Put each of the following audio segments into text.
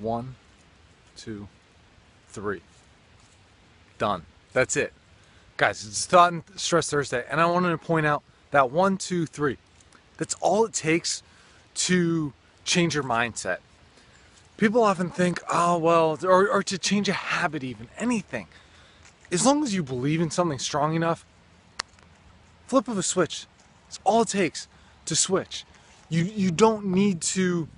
One, two, three. Done. That's it. Guys, it's Thought and Stress Thursday, and I wanted to point out that one, two, three. That's all it takes to change your mindset. People often think, oh, well, or, or to change a habit, even anything. As long as you believe in something strong enough, flip of a switch. It's all it takes to switch. You, you don't need to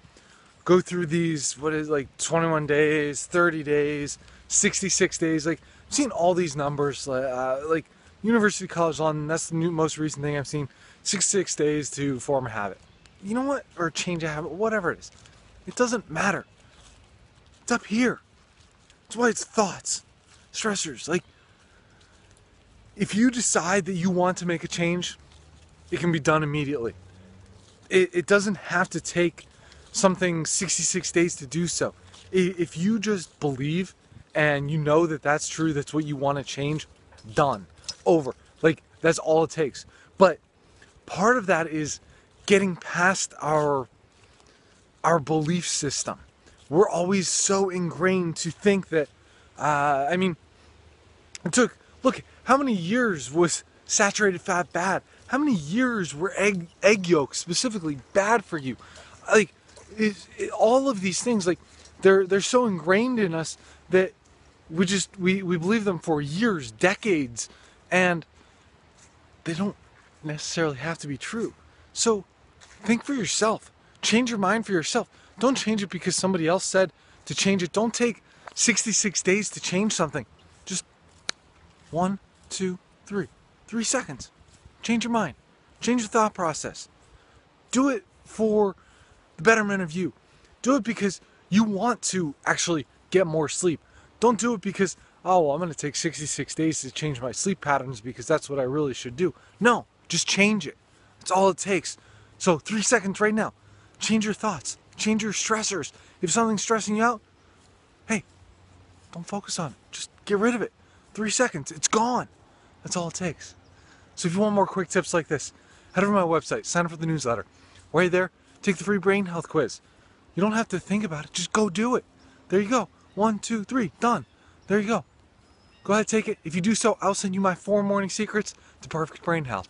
go through these, what is like 21 days, 30 days, 66 days. Like, I've seen all these numbers, uh, like University College London, that's the new, most recent thing I've seen. 66 days to form a habit. You know what? Or change a habit, whatever it is. It doesn't matter. It's up here. That's why it's thoughts, stressors. Like, if you decide that you want to make a change, it can be done immediately. It, it doesn't have to take something 66 days to do so. If you just believe and you know that that's true, that's what you want to change, done, over. Like, that's all it takes. But part of that is getting past our our belief system. We're always so ingrained to think that uh, I mean it took look how many years was saturated fat bad how many years were egg egg yolks specifically bad for you like it, all of these things like they're they're so ingrained in us that we just we, we believe them for years decades and they don't necessarily have to be true. So think for yourself. Change your mind for yourself. Don't change it because somebody else said to change it. Don't take 66 days to change something. Just one two three. Three seconds. Change your mind. Change your thought process. Do it for the betterment of you. Do it because you want to actually get more sleep. Don't do it because oh well, i'm going to take 66 days to change my sleep patterns because that's what i really should do. No just change it. That's all it takes. So three seconds right now. Change your thoughts. Change your stressors. If something's stressing you out hey don't focus on it. Just get rid of it. Three seconds. It's gone. That's all it takes. So if you want more quick tips like this, head over to my website, sign up for the newsletter. While you're there, take the free brain health quiz. You don't have to think about it, just go do it. There you go. One, two, three, done. There you go. Go ahead, take it. If you do so, I'll send you my four morning secrets to perfect brain health.